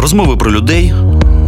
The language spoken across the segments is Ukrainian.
Розмови про людей,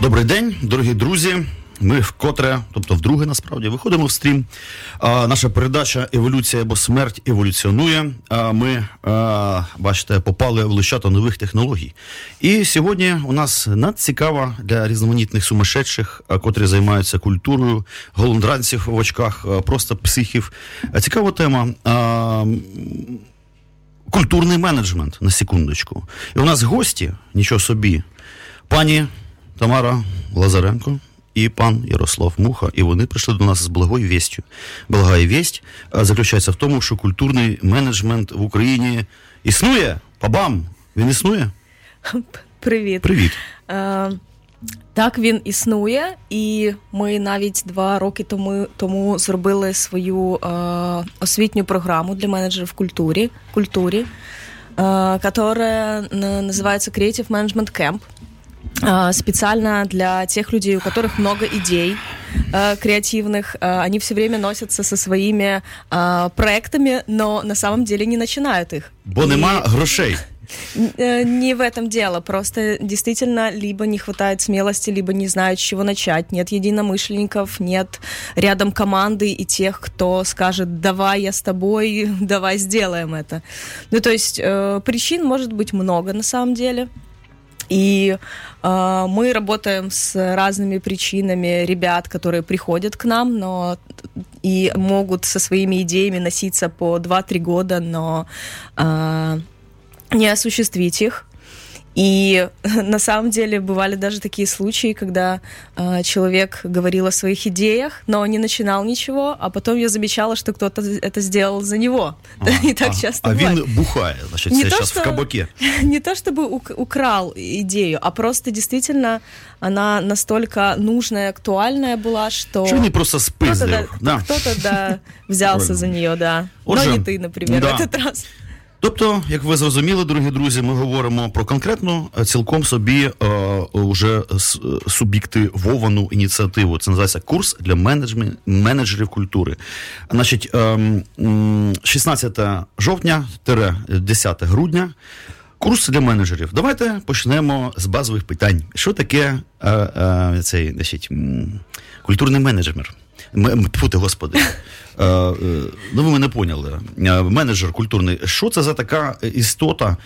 Добрий день, дорогі друзі. Ми вкотре, тобто вдруге, насправді, виходимо в стрім. А, Наша передача Еволюція або смерть еволюціонує. А, Ми, а, бачите, попали в лищата нових технологій. І сьогодні у нас надцікава для різноманітних сумасшедших, котрі займаються культурою, голондранців в очках, просто психів. Цікава тема. А, Культурний менеджмент на секундочку. І у нас гості, нічого собі, пані Тамара Лазаренко і пан Ярослав Муха. І вони прийшли до нас з благою вістю. Благая вість заключається в тому, що культурний менеджмент в Україні існує. Пабам! Він існує? Привіт. Привіт. Е, так, він існує, і ми навіть два роки тому тому зробили свою е, освітню програму для менеджерів культурі, культурі, е, которая называется Creative Management Camp. Э, специально для тех людей, у которых много идей э, креативных. Э, они все время носятся со своими э, проектами, но на самом деле не начинают их. Бо нема грошей. Э, не в этом дело. Просто действительно либо не хватает смелости, либо не знают, с чего начать. Нет единомышленников, нет рядом команды и тех, кто скажет, давай я с тобой, давай сделаем это. Ну, то есть э, причин может быть много на самом деле. И э, мы работаем с разными причинами ребят, которые приходят к нам, но и могут со своими идеями носиться по 2-3 года, но э, не осуществить их. И на самом деле бывали даже такие случаи, когда э, человек говорил о своих идеях, но не начинал ничего, а потом я замечала, что кто-то это сделал за него. А, и так а, часто а бывает. він бухає, значить, Не це то, зараз що- в кабаке. Не то чтобы ук- украл идею, а просто действительно она настолько нужная, актуальная была, что Чи він просто кто-то, да, спиздив? Да. кто-то, да, взялся Правильно. за нее, да. Отже, но не ты, например, да. в этот раз. Тобто, як ви зрозуміли, дорогі друзі, ми говоримо про конкретну е, цілком собі е, уже е, суб'єктивовану ініціативу. Це називається курс для менеджерів культури. Значить, ем, м, 16 жовтня 10 грудня. Курс для менеджерів. Давайте почнемо з базових питань. Що таке е, е, цей значить, культурний менеджер? М- м, Тьфу ти, господи. Е, е, ну, ви мене поняли. Е, Менеджер культурний. Що це за така істота?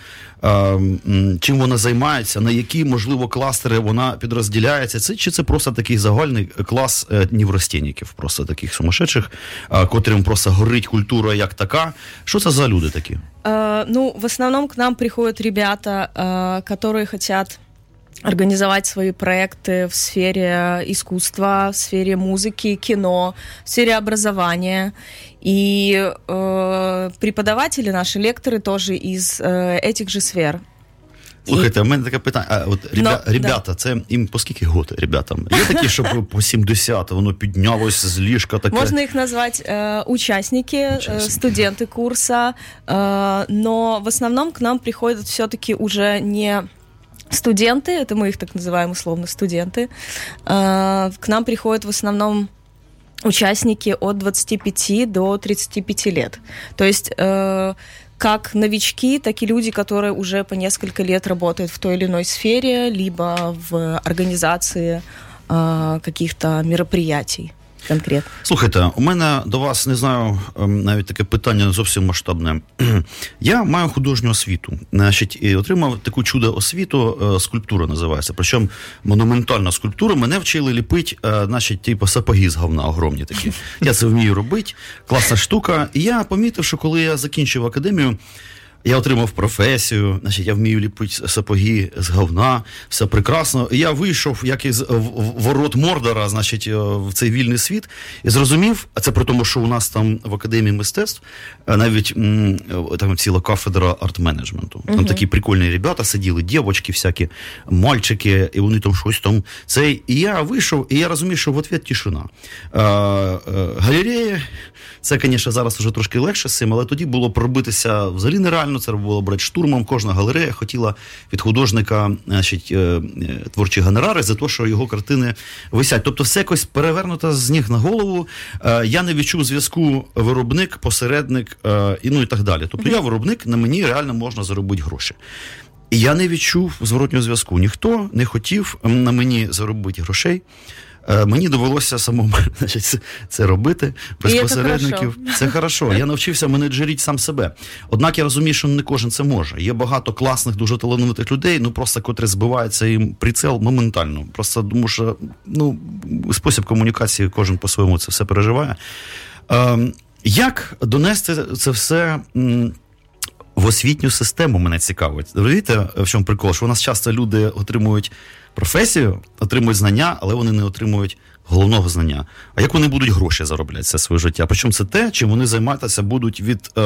Е, м, Чим вона займається? На які, можливо, кластери вона підрозділяється? Це, чи це просто такий загальний клас е, невростєніків, просто таких сумасшедших, е, котрим просто горить культура як така? Що це за люди такі? Э, ну, в основном к нам приходят ребята, э, которые хотят организовать свои проекты в сфере искусства, в сфере музыки, кино, в сфере образования. И э, преподаватели, наши лекторы тоже из э, этих же сфер. Слухайте, у мене таке питання. А от ребя, Ну, ребята, це їм по скільки год ребятам? Є такі, що по- по 70, воно піднялось з ліжка таке. Можно их назвать э, участники, э, Участники. студенты курса, э, но в основном к нам приходят все-таки уже не студенты, это мы их так называем условно студенты, э, к нам приходят в основном участники от 25 до 35 лет. То есть э, как новички, так и люди, которые уже по несколько лет работают в той или иной сфере, либо в организации э, каких-то мероприятий конкретно. Слухайте, у мене до вас не знаю ем, навіть таке питання зовсім масштабне. Я маю художню освіту, значить, і отримав таку чудо освіту, е, скульптура називається. Причому монументальна скульптура. Мене вчили ліпити, е, значить, типу сапоги з говна огромні такі. Я це вмію робити. Класна штука. І я помітив, що коли я закінчив академію. Я отримав професію, значить, я вмію ліпити сапоги з говна, все прекрасно. І я вийшов як із ворот Мордора, значить, е, в цей вільний світ, і зрозумів, а це при тому, що у нас там в академії мистецтв е, навіть там ціла кафедра арт-менеджменту. Там uh такі прикольні ребята сиділи, дівчатки всякі, мальчики, і вони там щось там. Цей. І я вийшов, і я розумію, що в ответ тишина. Е, е, галереї, це, звісно, зараз вже трошки легше з цим, але тоді було пробитися взагалі нереально. Це було брати штурмом. Кожна галерея хотіла від художника значить, е, е, творчі гонорари за те, що його картини висять. Тобто, все якось перевернуто з ніг на голову. Е, я не відчув зв'язку виробник, посередник і ну і так далі. Тобто, я виробник, на мені реально можна заробити гроші. І я не відчув зворотнього зв'язку. Ніхто не хотів на мені заробити грошей. Е, мені довелося самому значить, це робити без посередників. Це хорошо. Я навчився менеджерити сам себе. Однак я розумію, що не кожен це може. Є багато класних, дуже талановитих людей, ну просто котрі збиваються їм приціл моментально. Просто тому що ну, спосіб комунікації кожен по-своєму це все переживає. Ем, як донести це все? В освітню систему мене цікавить. Розумієте, в чому прикол? Що у нас часто люди отримують професію, отримують знання, але вони не отримують головного знання. А як вони будуть гроші заробляти це своє життя? Причому це те, чим вони займатися будуть від е,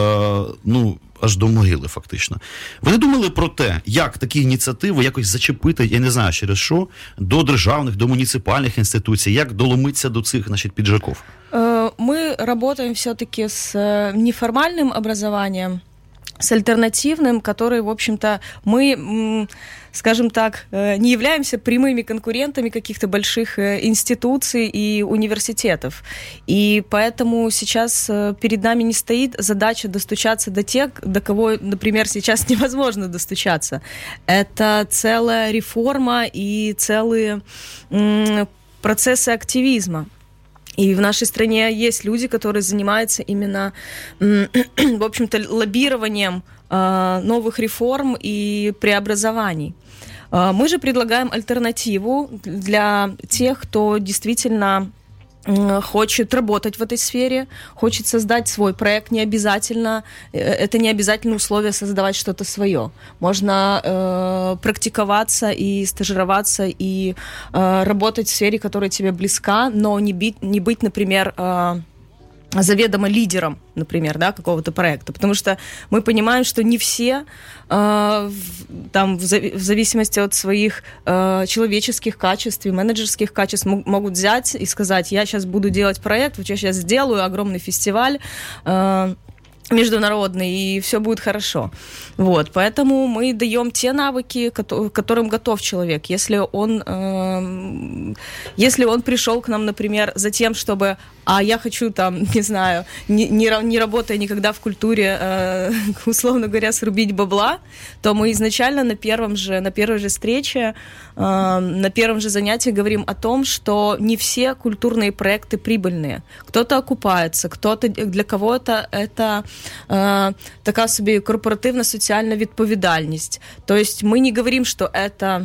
ну аж до могили, фактично. Вони думали про те, як такі ініціативи якось зачепити, я не знаю через що, до державних, до муніципальних інституцій, як доломитися до цих значить, піджаків? Е, ми працюємо все-таки з е, неформальним образованием с альтернативным, который, в общем-то, мы, скажем так, э, не являемся прямыми конкурентами каких-то больших э, институций и университетов. И поэтому сейчас э, перед нами не стоит задача достучаться до тех, до кого, например, сейчас невозможно достучаться. Это целая реформа и целые процессы активизма. И в нашей стране есть люди, которые занимаются именно, в общем-то, лоббированием а, новых реформ и преобразований. А, мы же предлагаем альтернативу для тех, кто действительно хочет работать в этой сфере, хочет создать свой проект, не обязательно, э, это не обязательно условие создавать что-то свое. Можно э, практиковаться и стажироваться и э, работать в сфере, которая тебе близка, но не, бить, не быть, например, э, заведомо лидером, например, да, какого-то проекта, потому что мы понимаем, что не все э, там в, в зависимости от своих э, человеческих качеств и менеджерских качеств могут взять и сказать, я сейчас буду делать проект, вот я сейчас сделаю огромный фестиваль, э, международный, и все будет хорошо. Вот, поэтому мы даем те навыки, которым готов человек. Если он, э, если он пришел к нам, например, за тем, чтобы, а я хочу там, не знаю, не, не, не работая никогда в культуре, э, условно говоря, срубить бабла, то мы изначально на первом же, на первой же встрече, э, на первом же занятии говорим о том, что не все культурные проекты прибыльные. Кто-то окупается, кто-то для кого-то это э, така собі корпоративна соціальна відповідальність. Тобто ми не говоримо, що це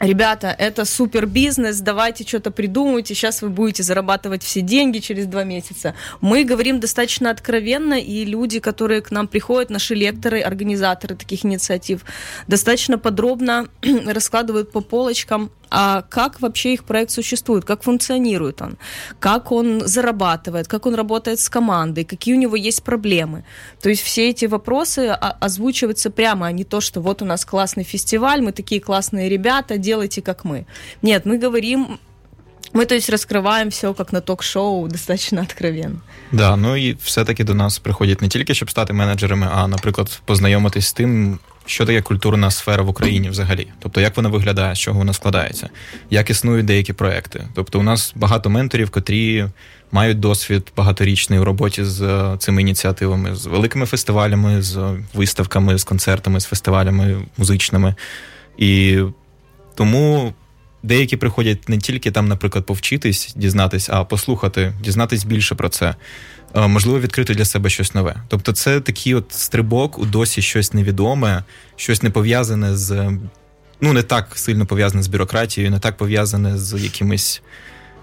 ребята, это супер бизнес, давайте что-то придумайте, сейчас вы будете зарабатывать все деньги через два месяца. Мы говорим достаточно откровенно, и люди, которые к нам приходят, наши лекторы, организаторы таких инициатив, достаточно подробно раскладывают по полочкам а как вообще их проект существует, как функционирует он, как он зарабатывает, как он работает с командой, какие у него есть проблемы. То есть все эти вопросы озвучиваются прямо, а не то, что вот у нас классный фестиваль, мы такие классные ребята, делайте как мы. Нет, мы говорим Ми то есть, розкриваємо все як на ток-шоу достатньо откровенно. Да, ну і все-таки до нас приходять не тільки щоб стати менеджерами, а наприклад, познайомитись з тим, що таке культурна сфера в Україні взагалі, тобто як вона виглядає, з чого вона складається, як існують деякі проекти. Тобто, у нас багато менторів, котрі мають досвід багаторічний у роботі з е, цими ініціативами, з великими фестивалями, з виставками, з концертами, з фестивалями музичними. І тому. Деякі приходять не тільки там, наприклад, повчитись, дізнатись, а послухати, дізнатись більше про це. Е, можливо відкрити для себе щось нове. Тобто, це такий от стрибок у досі щось невідоме, щось не пов'язане з ну не так сильно пов'язане з бюрократією, не так пов'язане з якимись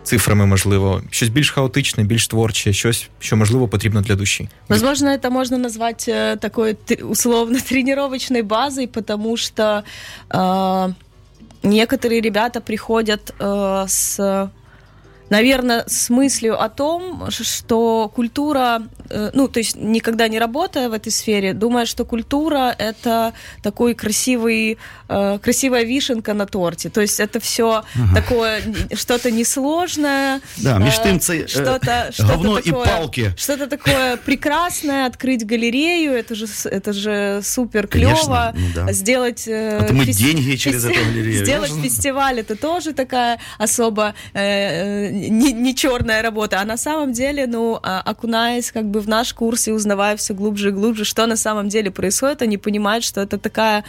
цифрами, можливо, щось більш хаотичне, більш творче, щось, що можливо потрібно для душі. Возможно, это можно назвать э, такой условно тренировочной базой, потому что э, некоторые ребята приходят э, с наверное, с мыслью о том, что культура, э, ну, то есть никогда не работая в этой сфере, думая, что культура — это такой красивый, э, красивая вишенка на торте. То есть это все ага. такое, что-то несложное. Да, тем це что-то, что говно такое, и палки. Что-то такое прекрасное, открыть галерею, это же, это же супер клево. Ну, да. Сделать... Отмыть фест... деньги через эту галерею. Сделать фестиваль, это тоже такая особо не, не черная работа, а на самом деле, ну, а, окунаясь как бы в наш курс и узнавая все глубже и глубже, что на самом деле происходит, они понимают, что это такая,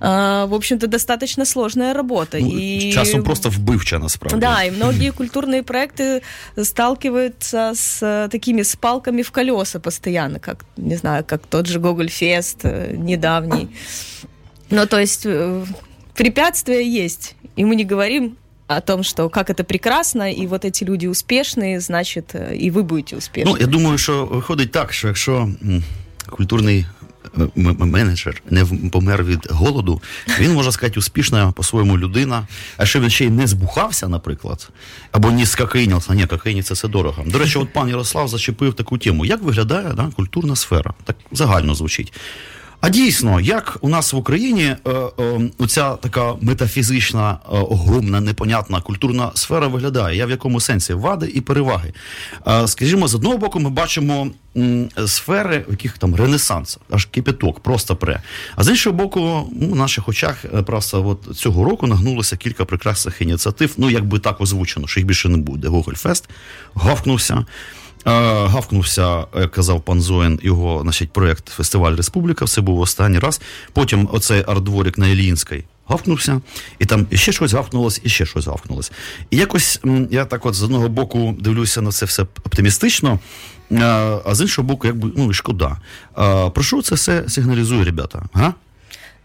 а, в общем-то, достаточно сложная работа. Ну, и... Часом просто вбивча, насправді. Да, и многие культурные проекты сталкиваются с такими с палками в колеса постоянно, как, не знаю, как тот же Гоголь Фест э, недавний. Ну, то есть э, препятствия есть, и мы не говорим о том, что как это прекрасно, і вот эти люди успішні, значить, і ви будете успішні. Ну, я думаю, що виходить так, що якщо культурний е, менеджер не помер від голоду, він може сказати успішна по-своєму людина. А що він ще й не збухався, наприклад, або не скакинявся. Ні, кокаїні це все дорого. До речі, от пан Ярослав зачепив таку тему. Як виглядає да, культурна сфера? Так загально звучить. А дійсно, як у нас в Україні е, е, оця така метафізична, е, огромна, непонятна культурна сфера виглядає? Я в якому сенсі вади і переваги? Е, скажімо, з одного боку, ми бачимо м, сфери, в яких там ренесанс, аж кипяток, просто пре. А з іншого боку, ну, в наших очах е, просто от цього року нагнулося кілька прекрасних ініціатив. Ну, якби так озвучено, що їх більше не буде. Гогольфест гавкнувся. Гавкнувся, як казав пан Зоїн, його значить, проєкт Фестиваль Республіка. Все був останній раз. Потім оцей ардворік на Ілінській гавкнувся, і там ще щось гавкнулось, і ще щось гавкнулось. І якось я так от з одного боку дивлюся на це все оптимістично, а з іншого боку, якби ну і шкода. Про що це все сигналізує, ребята? Га?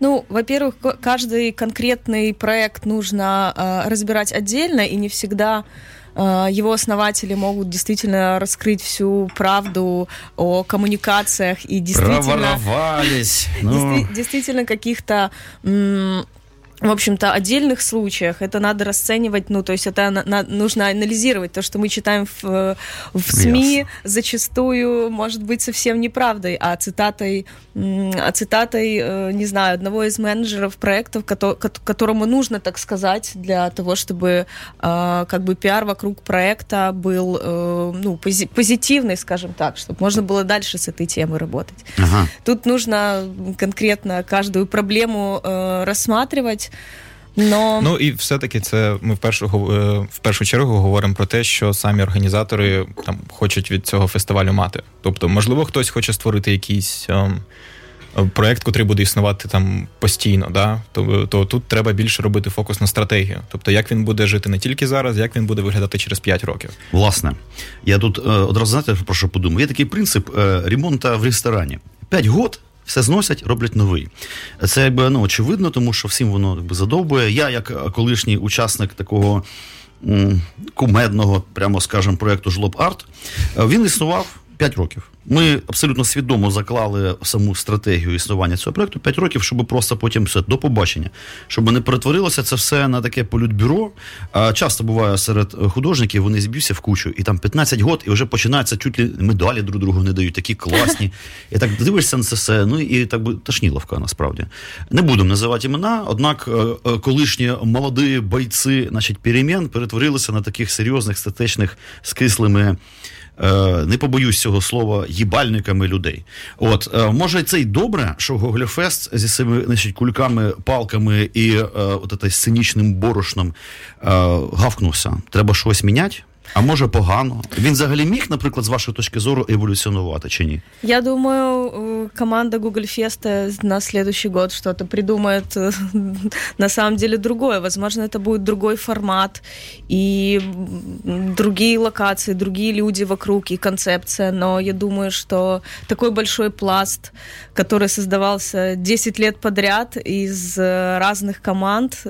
Ну, во-первых, каждый конкретный проект нужно э, разбирать отдельно, и не всегда Э, его основатели могут действительно раскрыть всю правду о коммуникациях и действительно... Ну... Действительно каких-то в общем-то, отдельных случаях это надо расценивать, ну, то есть это на, на, нужно анализировать. То, что мы читаем в, в СМИ, yes. зачастую может быть совсем неправдой, а цитатой, а цитатой, э, не знаю, одного из менеджеров проектов, которому нужно, так сказать, для того, чтобы э, как бы пиар вокруг проекта был, э, ну, позитивный, скажем так, чтобы можно было дальше с этой темой работать. Ага. Тут нужно конкретно каждую проблему рассматривать, Но... Ну і все-таки це ми в першу е, в першу чергу говоримо про те, що самі організатори там хочуть від цього фестивалю мати. Тобто, можливо, хтось хоче створити якийсь ем, проект, який буде існувати там постійно. Да? То, то тут треба більше робити фокус на стратегію. Тобто, як він буде жити не тільки зараз, як він буде виглядати через 5 років. Власне, я тут е, одразу знаєте, про що подумав. Є такий принцип е, ремонту в ресторані. 5 років все зносять, роблять новий. Це якби ну, очевидно, тому що всім воно якби задовбує. Я, як колишній учасник такого кумедного, прямо скажем, проєкту Жлоб Арт, він існував 5 років. Ми абсолютно свідомо заклали саму стратегію існування цього проекту 5 років, щоб просто потім все до побачення, щоб не перетворилося це все на таке полютбюро. А часто буває серед художників, вони зб'ються в кучу, і там 15 год, і вже починається чуть ли медалі друг другу не дають, такі класні. І так дивишся на це все. Ну і так би тошніловка насправді. Не будемо називати імена, однак е, е, колишні молоді бойці, значить, перемін перетворилися на таких серйозних статечних з кислими. Е, не побоюсь цього слова, їбальниками людей. От е, може це й добре, що Гоголєфест зі своїми значить, кульками, палками і от, от сценічним борошном гавкнувся. Треба щось міняти. А може погано? Він взагалі міг, наприклад, з вашої точки зору еволюціонувати чи ні? Я думаю, команда Google Fest на следующий год что-то придумает на самом деле другое. Возможно, это будет другой формат и другие локации, другие люди вокруг и концепция. Но я думаю, что такой большой пласт, который создавался 10 лет подряд из разных команд,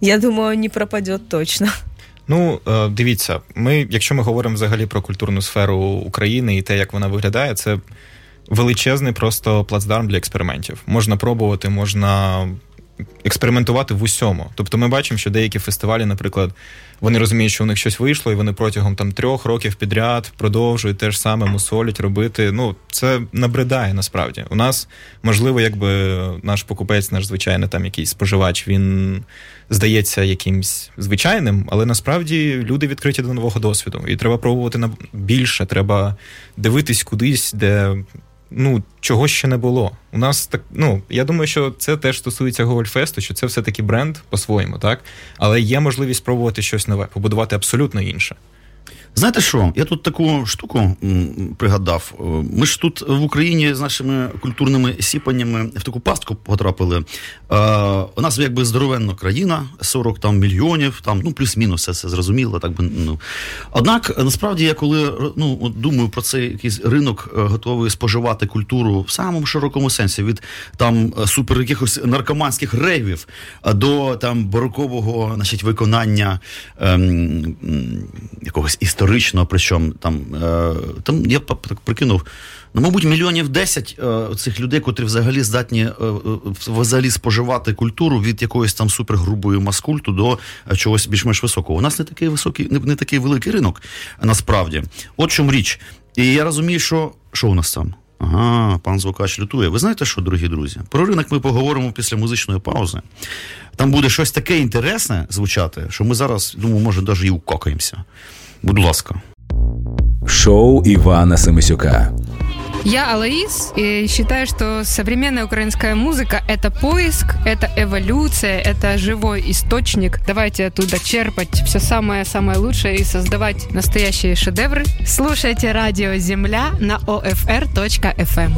я думаю, не пропадет точно. Ну, е, дивіться, ми, якщо ми говоримо взагалі про культурну сферу України і те, як вона виглядає, це величезний просто плацдарм для експериментів. Можна пробувати, можна експериментувати в усьому. Тобто ми бачимо, що деякі фестивалі, наприклад, вони розуміють, що у них щось вийшло, і вони протягом там трьох років підряд продовжують те ж саме мусолять робити. Ну, це набридає насправді. У нас, можливо, якби наш покупець, наш звичайний там якийсь споживач, він здається якимсь звичайним, але насправді люди відкриті до нового досвіду. І треба пробувати на більше, треба дивитись кудись, де ну, чого ще не було. У нас так, ну я думаю, що це теж стосується Говольфесту, що це все-таки бренд по-своєму, так? Але є можливість спробувати щось нове, побудувати абсолютно інше. Знаєте що? Я тут таку штуку пригадав. Ми ж тут в Україні з нашими культурними сіпаннями в таку пастку потрапили. У нас якби здоровенна країна, 40 там мільйонів, там ну плюс-мінус все це зрозуміло. Так би ну однак насправді я коли ну думаю про цей якийсь ринок, е, готовий споживати культуру в самому широкому сенсі від там супер якихось наркоманських рейвів до там барокового значить, виконання ем, якогось історичного історично, причому там е, там я так прикинув. Ну, мабуть, мільйонів 10 е, цих людей, котрі взагалі здатні е, взагалі споживати культуру від якоїсь там супергрубої маскульту до чогось більш-менш високого. У нас не такий високий, не, не такий великий ринок, насправді. От чому річ. І я розумію, що що у нас там. Ага, пан Звукач лютує. Ви знаєте що, дорогі друзі? Про ринок ми поговоримо після музичної паузи. Там буде щось таке інтересне звучати, що ми зараз, думаю, може, навіть і укокаємося. Будь ласка. Шоу Ивана Самисюка. Я Алаис и считаю, что современная украинская музыка — это поиск, это эволюция, это живой источник. Давайте оттуда черпать все самое-самое лучшее и создавать настоящие шедевры. Слушайте радио «Земля» на OFR.FM.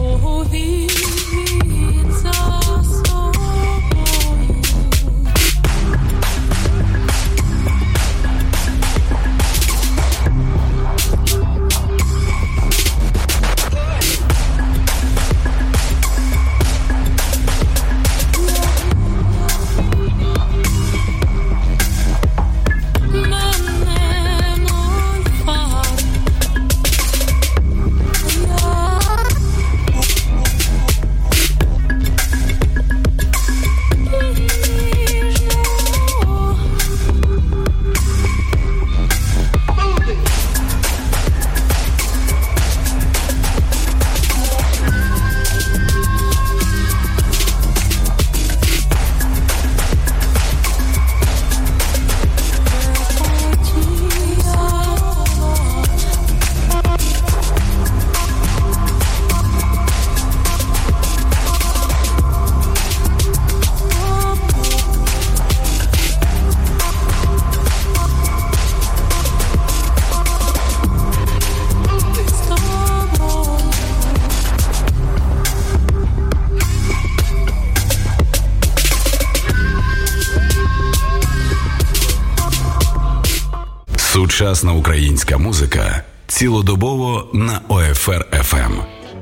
Сучасна українська музика цілодобово на ОФР ФМ.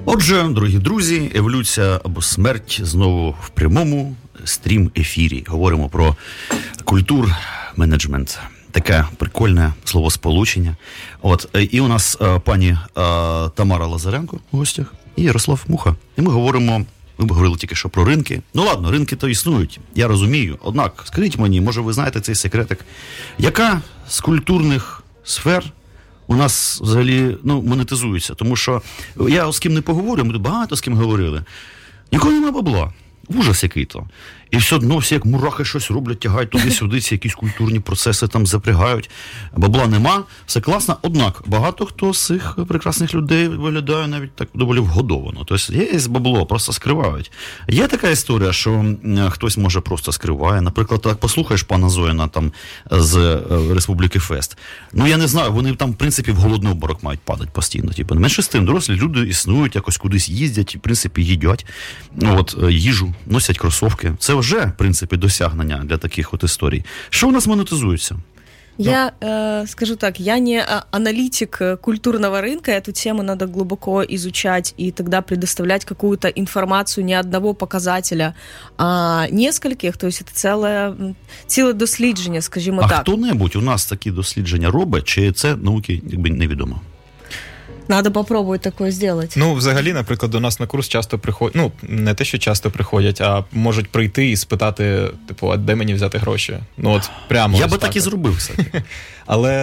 Отже, дорогі друзі, еволюція або смерть знову в прямому стрім ефірі. Говоримо про культур менеджмент. Таке прикольне словосполучення. От і у нас а, пані а, Тамара Лазаренко в гостях і Ярослав Муха. І ми говоримо. Ми говорили тільки що про ринки. Ну ладно, ринки то існують, я розумію. Однак, скажіть мені, може, ви знаєте цей секретик, яка з культурних сфер у нас взагалі ну, монетизуються. Тому що я з ким не поговорю, ми багато з ким говорили. Ніколи нема бабла. Ужас який то. І все одно всі як мурахи щось роблять, тягають туди-сюди, ці якісь культурні процеси там запрягають. Бабла нема, все класно. Однак багато хто з цих прекрасних людей виглядає навіть так доволі вгодовано. Тобто є бабло, просто скривають. Є така історія, що хтось може просто скриває. Наприклад, так послухаєш пана Зоїна там з е, Республіки Фест. Ну я не знаю, вони там, в принципі, в голодний обморок мають падати постійно. Типу, менше з тим, дорослі люди існують, якось кудись їздять, в принципі їдять от, е, їжу, носять кросовки. Це вже в принципі досягнення для таких от історій. Що у нас монетизується? Я э, скажу так, я не а, аналитик э, культурного рынка, эту тему надо глубоко изучать и тогда предоставлять какую-то информацию не одного показателя, а нескольких, то есть это целое ціле дослідження, скажімо а так. А хто-небудь у нас такі дослідження робить, чи це науки якби невідомо? Надо попробувати такое зробити. Ну, взагалі, наприклад, до нас на курс часто приходять. Ну, не те, що часто приходять, а можуть прийти і спитати, типу, а де мені взяти гроші? Ну, от прямо. Я би так і зробив. кстати. Але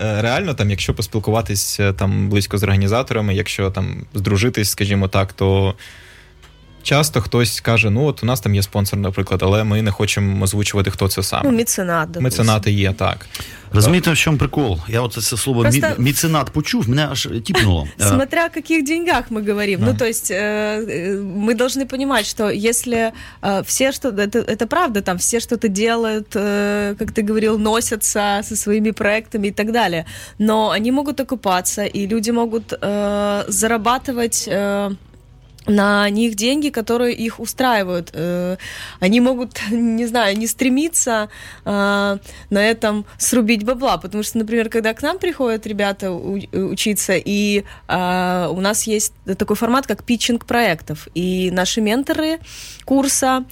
е, реально, там, якщо поспілкуватись е, там близько з організаторами, якщо там здружитись, скажімо так, то. Часто хтось каже: ну от у нас там є спонсор, наприклад, але ми не хочемо озвучувати, хто це саме. Ну, меценат, допустим. Меценати є, так. Розумієте, в чому прикол? Я от це слово Просто... меценат почув, мене аж типнуло. Смотря о каких деньгах мы говорим. Да. Ну, то есть э, мы должны понимать, что если э, все что это, это правда, там все что-то делают, э, как ты говорил, носятся со своими проектами и так далее, но они могут окупаться, и люди могут э, зарабатывать... Э, на них деньги, которые их устраивают. Э, они могут, не знаю, не стремиться э, на этом срубить бабла, потому что, например, когда к нам приходят ребята учиться, и э, у нас есть такой формат, как питчинг проектов, и наши менторы курса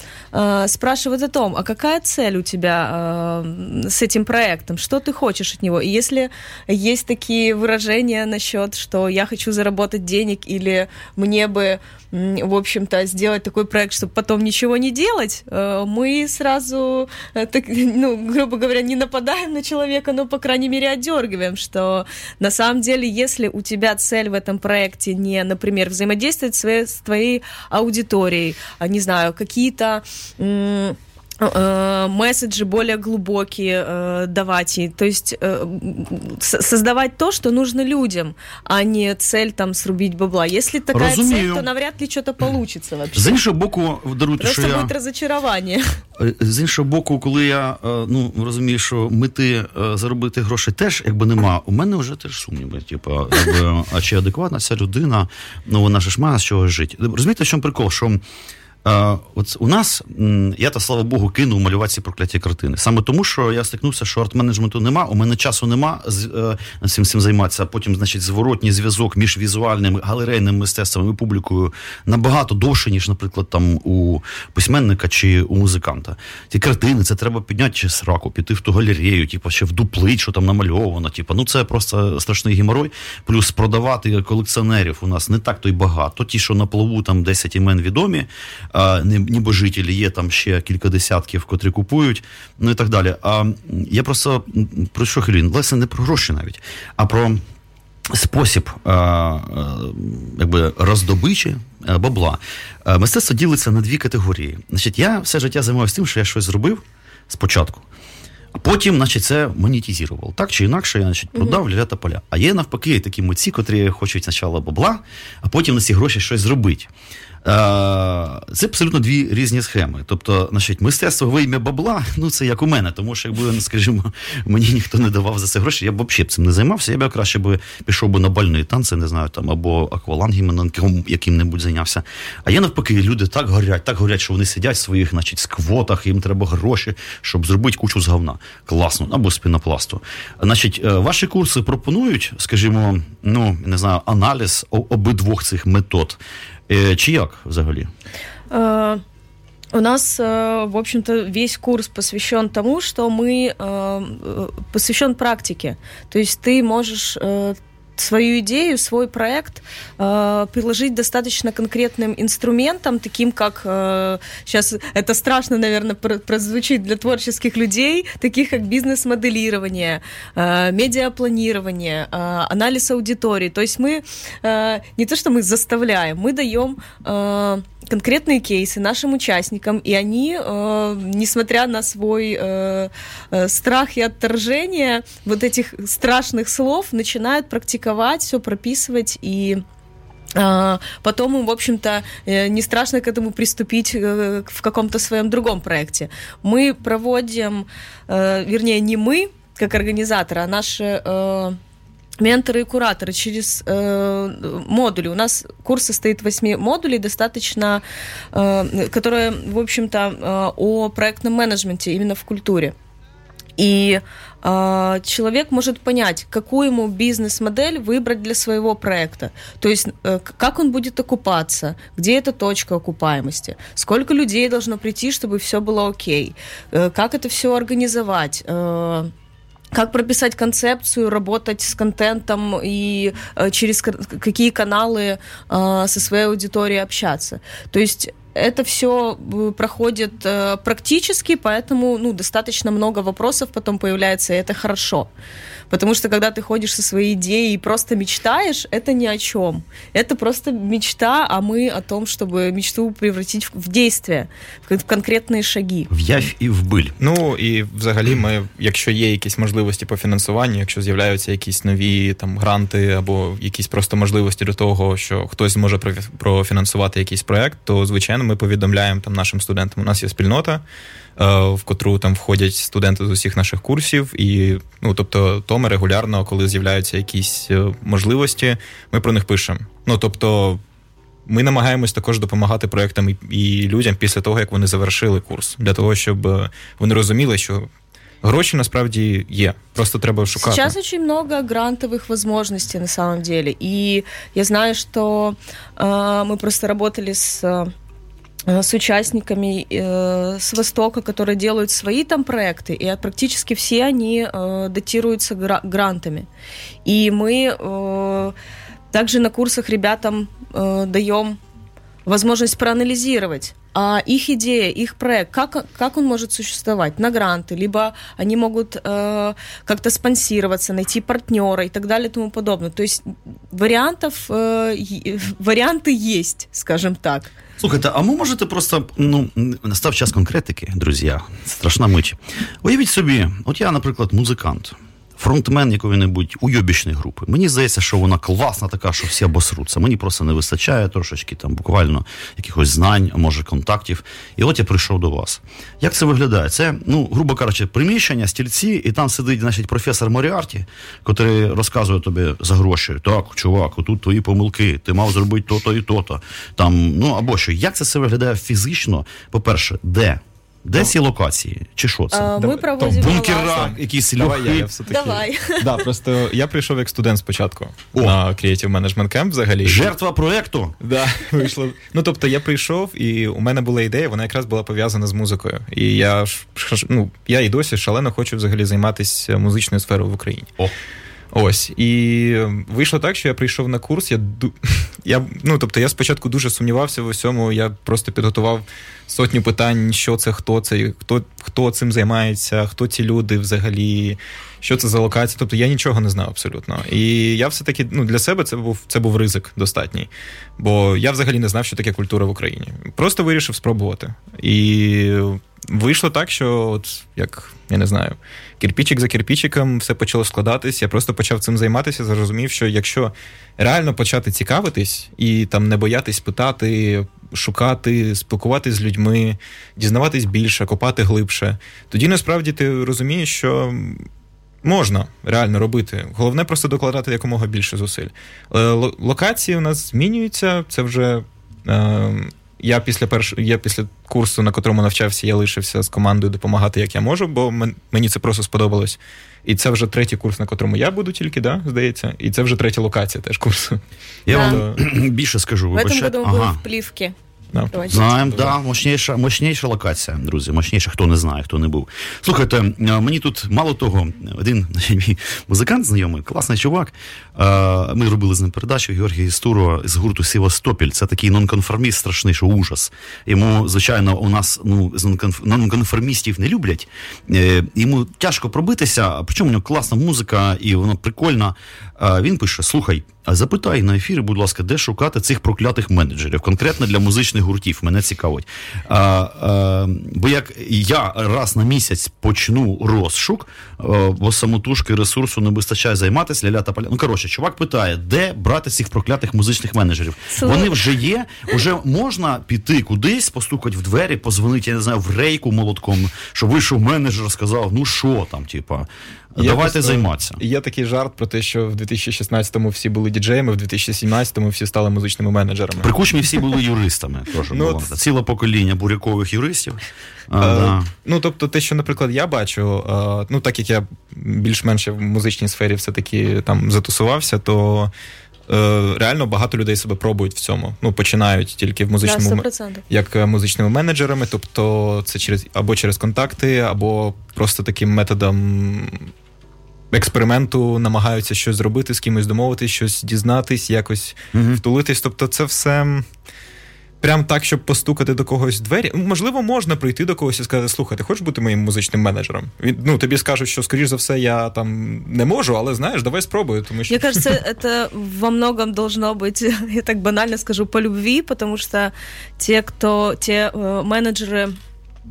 спрашивают о том, а какая цель у тебя с этим проектом, что ты хочешь от него, и если есть такие выражения насчет, что я хочу заработать денег или мне бы в общем-то, сделать такой проект, чтобы потом ничего не делать, э, мы сразу, э, так, ну, грубо говоря, не нападаем на человека, но, по крайней мере, отдергиваем, что на самом деле, если у тебя цель в этом проекте не, например, взаимодействовать с твоей аудиторией, а, не знаю, какие-то Э, месседжи более глубокие э, давать, и, то есть э, создавать то, что нужно людям, а не цель там срубить бабла. Если такая Розумію. цель, то навряд ли что-то получится вообще. З іншого боку, даруйте, Просто що буде я... розочарування. З іншого боку, коли я ну розумію, що мети заробити гроші теж якби нема, у мене вже теж сумніви. Типу, якби, а чи адекватна ця людина, ну вона ж має з чогось жити. Розумієте, в чому прикол? Що От у нас я та слава Богу кинув малювати ці прокляті картини. Саме тому, що я стикнувся, що арт-менеджменту нема, у мене часу нема з е, цим цим займатися. Потім, значить, зворотній зв'язок між візуальним галерейним мистецтвом і публікою набагато довше, ніж, наприклад, там у письменника чи у музиканта. Ті картини це треба підняти чи сраку, піти в ту галерею, типу, ще вдуплить, що там намальовано. Типу, ну це просто страшний геморой. Плюс продавати колекціонерів у нас не так то й багато. Ті, що на плаву там 10 імен відомі небожителі, є там ще кілька десятків, котрі купують, ну і так далі. А я просто про що хвилин? Власне, не про гроші навіть, а про. Спосіб якби роздобичі бабла. Мистецтво ділиться на дві категорії. Значить, Я все життя займався тим, що я щось зробив спочатку, а потім, значить, це монетизував. Так чи інакше, я значить, продав mm-hmm. ля та поля. А є навпаки такі митці, котрі хочуть спочатку бабла, а потім на ці гроші щось зробити. Е, це абсолютно дві різні схеми. Тобто, значить, мистецтво во ім'я бабла, ну це як у мене, тому що якби, скажімо, мені ніхто не давав за це гроші, я б взагалі цим не займався, я б краще би пішов би на бальний танці, не знаю, там, або аквалангіменом яким-небудь зайнявся. А я навпаки, люди так горять, так горять, що вони сидять в своїх, значить, сквотах, їм треба гроші, щоб зробити кучу з говна. Класно, або з пінопласту. Значить, е, ваші курси пропонують, скажімо, ну не знаю, аналіз обидвох цих метод. Чи як взагалі? У нас, в общем-то, весь курс посвящен тому, что мы посвящен практике. То есть ты можешь свою идею, свой проект э, приложить достаточно конкретным инструментом, таким как э, сейчас это страшно, наверное, прозвучит для творческих людей, таких как бизнес-моделирование, э, медиапланирование, э, анализ аудитории. То есть мы э, не то, что мы заставляем, мы даем э, конкретные кейсы нашим участникам, и они, э, несмотря на свой э, э, страх и отторжение вот этих страшных слов, начинают практиковать, все прописывать и э, Потом им, в общем-то, э, не страшно к этому приступить э, в каком-то своем другом проекте. Мы проводим, вернее, не мы, как организаторы, а наши менторы и кураторы через э, модули. У нас курс состоит восьми модулей, достаточно, э, которые, в общем-то, э, о проектном менеджменте именно в культуре. И э, человек может понять, какую ему бизнес-модель выбрать для своего проекта. То есть, э, как он будет окупаться, где эта точка окупаемости, сколько людей должно прийти, чтобы все было окей, э, как это все организовать. Э, как прописать концепцию, работать с контентом и через какие каналы со своей аудиторией общаться. То есть это все э, проходит э, практически, поэтому ну, достаточно много вопросов потом появляется, и это хорошо. Потому что когда ты ходишь со своей идеей и просто мечтаешь, это ни о чем. Это просто мечта, а мы о том, чтобы мечту превратить в действие, в конкретні шаги. В явь і в биль. Ну і взагалі, ми, якщо є якісь можливості по фінансуванню, якщо з'являються якісь нові там гранти або якісь просто можливості до того, що хтось зможе профінансувати якийсь проект, то звичайно ми повідомляємо там нашим студентам. У нас є спільнота. Е, в котру там входять студенти з усіх наших курсів, і ну тобто, то ми регулярно, коли з'являються якісь е, можливості, ми про них пишемо. Ну тобто. Ми намагаємось також допомагати проектам і людям після того, як вони завершили курс, для того, щоб е, вони розуміли, що гроші насправді є. Просто треба шукати. Сейчас очень много грантовых возможностей на самом деле. И я знаю, что э, мы просто работали с Э, с участниками э, с Востока, которые делают свои там проекты, и практически все они э, датируются гра- грантами. И мы э, также на курсах ребятам э, даем возможность проанализировать а их идея, их проект, как, как он может существовать на гранты, либо они могут э, как-то спонсироваться, найти партнера и так далее и тому подобное. То есть вариантов, э, варианты есть, скажем так. Слухайте, а ви можете просто ну настав час конкретики, друзі, страшна мить. Уявіть собі, от я, наприклад, музикант фронтмен якої-небудь уйобічної групи. Мені здається, що вона класна, така, що всі обосруться. Мені просто не вистачає трошечки там буквально якихось знань, може контактів. І от я прийшов до вас. Як це виглядає? Це, ну, грубо кажучи, приміщення, стільці, і там сидить, значить, професор Моріарті, який розказує тобі за гроші. Так, чувак, отут твої помилки, ти мав зробити то-то і то-то. Там, ну або що. Як це все виглядає фізично? По-перше, де? Де ці локації? Чи що це? Ми проводимо Бункера, якісь Давай я, я все-таки. Давай. Да, просто я прийшов як студент спочатку О. на Creative Management Camp взагалі. Жертва проекту. Да, вийшло. Ну тобто я прийшов, і у мене була ідея, вона якраз була пов'язана з музикою. І я ну, я і досі шалено хочу взагалі займатися музичною сферою в Україні. О. Ось і вийшло так, що я прийшов на курс. Я я ну тобто, я спочатку дуже сумнівався в усьому. Я просто підготував сотню питань, що це, хто це, хто хто цим займається, хто ці люди взагалі, що це за локація. Тобто я нічого не знав абсолютно. І я все-таки ну, для себе це був це був ризик достатній. Бо я взагалі не знав, що таке культура в Україні. Просто вирішив спробувати. І вийшло так, що от як я не знаю, кирпічик за кирпічиком все почало складатись. Я просто почав цим займатися, зрозумів, що якщо реально почати цікавитись і там не боятись питати, шукати, спілкуватись з людьми, дізнаватись більше, копати глибше, тоді насправді ти розумієш, що. Можна реально робити. Головне просто докладати якомога більше зусиль. Е, локації у нас змінюються. Це вже е, я після перш... я після курсу, на котрому навчався, я лишився з командою допомагати, як я можу, бо мені це просто сподобалось. І це вже третій курс, на котрому я буду тільки, да, здається. І це вже третя локація теж курсу. Я да. вам більше скажу. В этом году ага. в плівки. Да. Знаємо, да, мощніша, мощніша локація, друзі. Мощніша, хто не знає, хто не був. Слухайте, мені тут мало того, один мій музикант знайомий, класний чувак. Ми робили з ним передачу Георгій Істуро з гурту Сівастопіль. Це такий нонконформіст страшний, що ужас. Йому, звичайно, у нас ну, нонконформістів не люблять. Е, йому тяжко пробитися, причому у нього класна музика, і воно прикольна. Він пише: слухай. А запитай на ефірі, будь ласка, де шукати цих проклятих менеджерів, конкретно для музичних гуртів. Мене цікавить. А, а, Бо як я раз на місяць почну розшук, бо самотужки ресурсу не вистачає займатися ля-ля та поля. Ну коротше, чувак питає, де брати цих проклятих музичних менеджерів. Слухай. Вони вже є, вже можна піти кудись, постукати в двері, позвонити, я не знаю, в рейку молотком, що вийшов менеджер, сказав, ну що там, типа. Давайте займатися. Є такий жарт про те, що в 2016-му всі були діджеями, в 2017-му всі стали музичними менеджерами. При кучмі всі були юристами. Тож Ну, було. от- Ціле покоління бурякових юристів. А, а, да. Ну, тобто, те, що, наприклад, я бачу, а, ну так як я більш-менш в музичній сфері все-таки там затусувався, то е, реально багато людей себе пробують в цьому. Ну, починають тільки в музичному да, 100%. як е, музичними менеджерами, тобто це через або через контакти, або просто таким методом. Експерименту намагаються щось зробити, з кимось домовитись, щось дізнатись, якось Мгм. втулитись. Тобто, це все прям так, щоб постукати до когось в двері. Ну, Можливо, можна прийти до когось і сказати: слухай, ти хочеш бути моїм музичним менеджером? Він ну тобі скажуть, що скоріш за все я там не можу, але знаєш, давай спробую. Тому що Мне кажется, это во многом должно быть, я так банально скажу, по любви, потому что те, кто, те э, менеджеры э,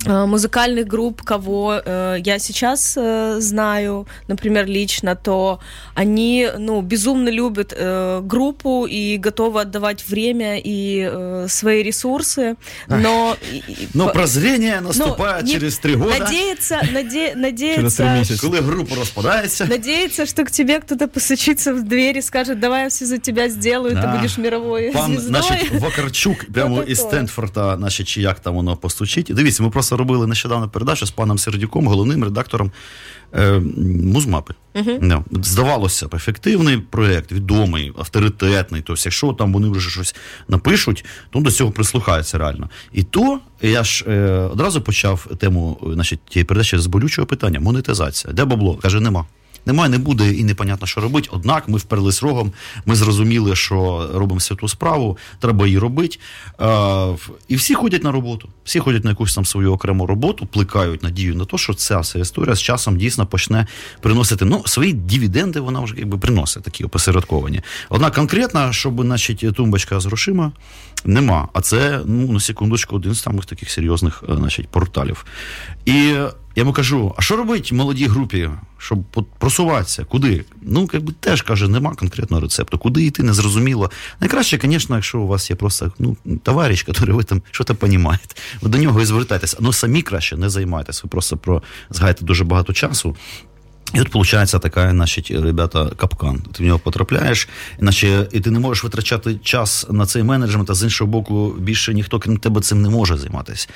музыкальных групп, кого э, я сейчас э, знаю, например, лично, то они, ну, безумно любят э, группу и готовы отдавать время и э, свои ресурсы, но... и- и- Ну, по- прозрение наступає не- через три роки, Надеяться, наде, Через три надеяться, місяці. коли група розпадається. Надеяться, что к тебе кто-то постучится в дверь и скажет, давай я все за тебя сделаю, Да. ты будешь мировой Пан, звездой. значить, Вакарчук прямо Ну, із таке. Стенфорда, значить, чи як там воно постучить. Дивіться, ми просто робили нещодавно передачу з паном Сердюком, головним редактором е, Музмапи. Да. Здавалося б, ефективний проєкт, відомий, авторитетний. Тобто, якщо там вони вже щось напишуть, то до цього прислухаються реально. І то я ж е, одразу почав тему значить, тієї передачі з болючого питання: монетизація. Де бабло? Каже, нема. Немає, не буде і непонятно, що робити. Однак ми вперлись рогом, ми зрозуміли, що робимо святу справу, треба її робити. Е, і всі ходять на роботу. Всі ходять на якусь там свою окрему роботу, плекають надію на те, що ця вся історія з часом дійсно почне приносити ну, свої дивіденди, вона вже якби приносить такі опосередковані. Однак конкретно, щоб значить, тумбочка з грошима, нема. А це, ну, на секундочку, один з самих таких серйозних е, значить, порталів. І я йому кажу: а що робити молодій групі, щоб просуватися? Куди? Ну, якби теж каже, нема конкретного рецепту. Куди йти, не зрозуміло. Найкраще, звісно, якщо у вас є просто ну, товариш, який ви там щось розумієте, ви до нього і звертайтеся. Ну самі краще не займайтесь. Ви просто про згаєте дуже багато часу. І от виходить така, значить, ребята, капкан. Ти в нього потрапляєш, іначе і ти не можеш витрачати час на цей менеджмент, а з іншого боку, більше ніхто крім тебе цим не може займатися.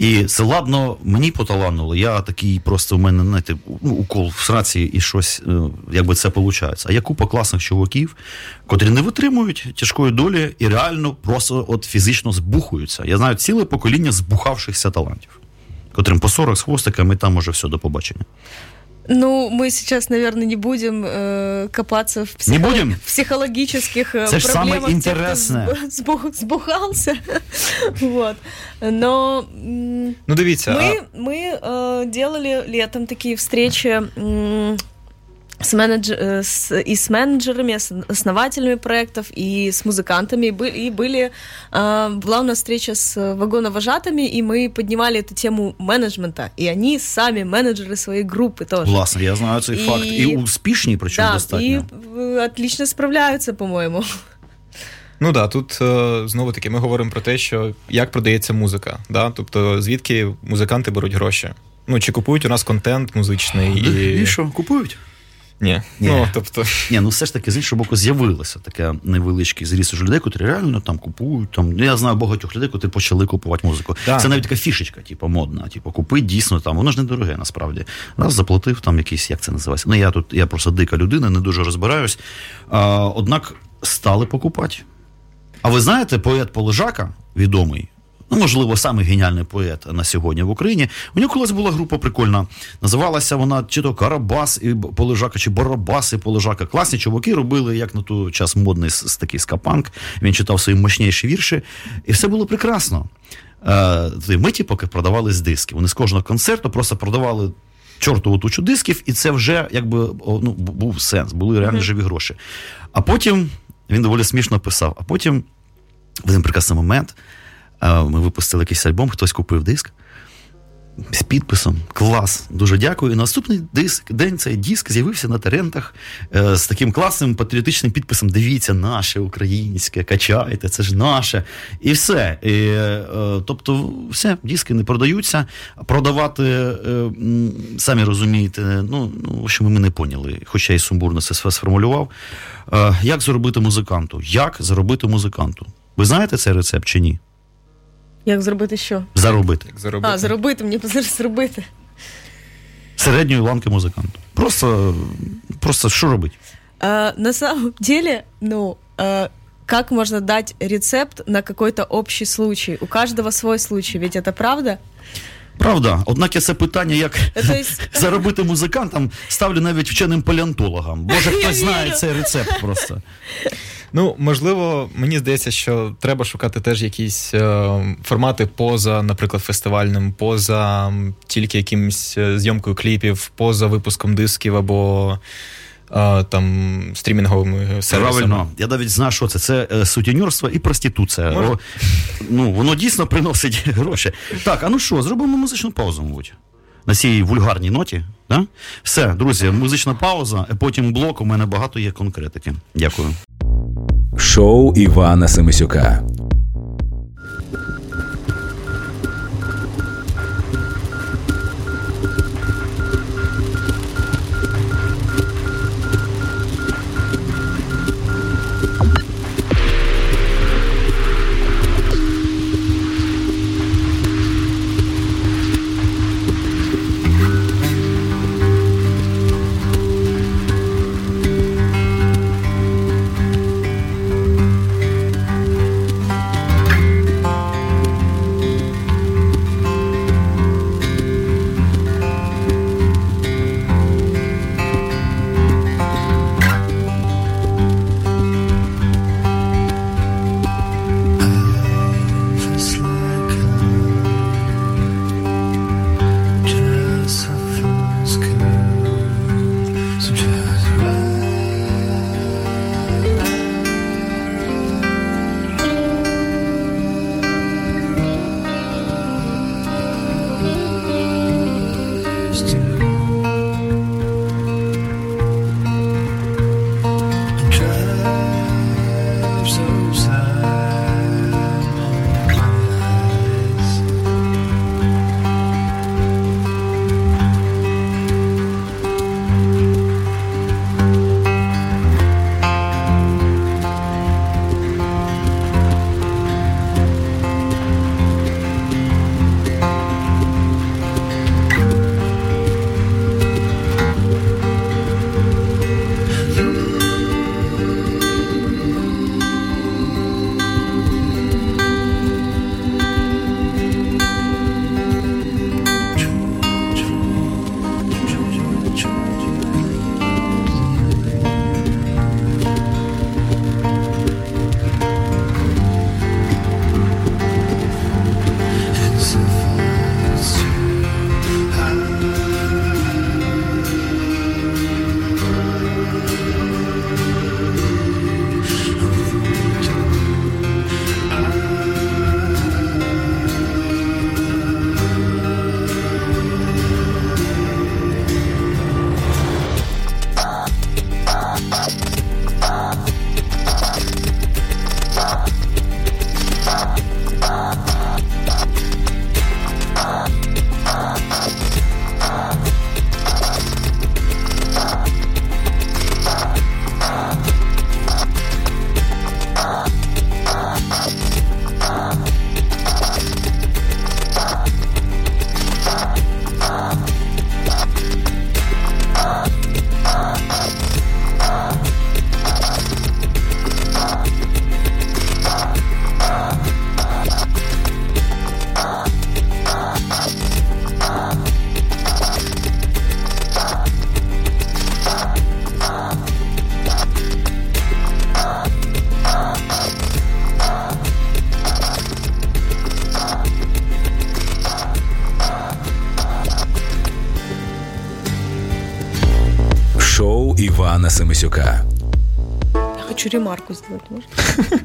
І це ладно, мені поталануло. Я такий просто в мене, знаєте, ну, укол в сраці і щось, е, якби це виходить. А є купа класних чуваків, котрі не витримують тяжкої долі і реально просто от фізично збухуються. Я знаю ціле покоління збухавшихся талантів, котрим по 40 з хвостиками, і там уже все до побачення. Ну, мы сейчас, наверное, не будем э, копаться в, Не будем? в психологических э, Это самое проблемах тех, кто интересное. сбу- сбу- сбухался. вот. Но ну дивіться, мы, мы э, делали летом такие встречи м, с, менедж- э, с- и с менеджерами, с основателями проектов, и с музыкантами. И были, и были э, была у нас встреча с вагоновожатыми, и мы поднимали эту тему менеджмента. И они сами менеджеры своей группы тоже. Власне, я знаю цей І- факт. І успішні, причому да, достатньо. и э, отлично справляются, по-моему. Ну да, тут е, знову таки ми говоримо про те, що як продається музика. Да? Тобто, звідки музиканти беруть гроші. Ну, чи купують у нас контент музичний і. І що, купують? Ні. Ні. Ну, тобто, Ні, ну все ж таки, з іншого боку, з'явилося таке невеличкий зріст уже людей, котрі реально там купують. Там, ну, я знаю багатьох людей, котрі почали купувати музику. Так. Це навіть така фішечка, типу, модна. Типу, купи дійсно там. Воно ж недороге насправді. Раз заплатив там якийсь, як це називається. Ну, я тут я просто дика людина, не дуже розбираюсь. А, однак стали покупати. А ви знаєте, поет Полежака, відомий, ну, можливо, самий геніальний поет на сьогодні в Україні. У нього колись була група прикольна. Називалася вона чи то Карабас і Полежака, чи Барабас і Полежака. Класні чуваки робили, як на той час модний такий скапанк. Він читав свої мощніші вірші, і все було прекрасно. Е, ми, ті, поки продавали з диски. Вони з кожного концерту просто продавали чортову тучу дисків, і це вже якби ну, був сенс, були реально живі гроші. А потім він доволі смішно писав. А потім в один прекрасний момент е, ми випустили якийсь альбом, хтось купив диск. з підписом. Клас. Дуже дякую. І наступний диск, день цей диск з'явився на терентах е, з таким класним патріотичним підписом. Дивіться, наше українське, качайте, це ж наше. І все. І, е, тобто, все, диски не продаються. Продавати, е, самі розумієте, ну, ну що ми не поняли, хоча і сумбурно це сформулював. Як заробити музиканту? Як заробити музиканту? Ви знаєте цей рецепт чи ні? Як зробити що? Заробити. Як заробити? А, заробити, мені зараз зробити. Середньої ланки музиканту. Просто, просто що робить? А, на самом деле, ну, а, как можно дать рецепт на какой-то общий случай? У каждого свой случай, ведь это правда? Правда, однак я це питання, як есть- заробити музикантам, ставлю навіть вченим палеонтологам. Може, хтось знає цей рецепт просто. Ну, можливо, мені здається, що треба шукати теж якісь е, формати поза, наприклад, фестивальним, поза тільки якимось е, зйомкою кліпів, поза випуском дисків або там стрімінговими сервісами. Правильно, я навіть знаю, що це. Це е, і проституція. Може. О, ну, воно дійсно приносить гроші. Так, а ну що, зробимо музичну паузу, мабуть. На цій вульгарній ноті. Да? Все, друзі, музична пауза, а потім блок. У мене багато є конкретики. Дякую. Шоу Івана Семисюка. Хочу ремарку зробити.